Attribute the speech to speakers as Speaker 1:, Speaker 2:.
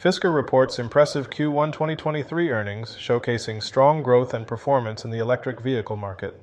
Speaker 1: Fisker reports impressive Q1 2023 earnings, showcasing strong growth and performance in the electric vehicle market.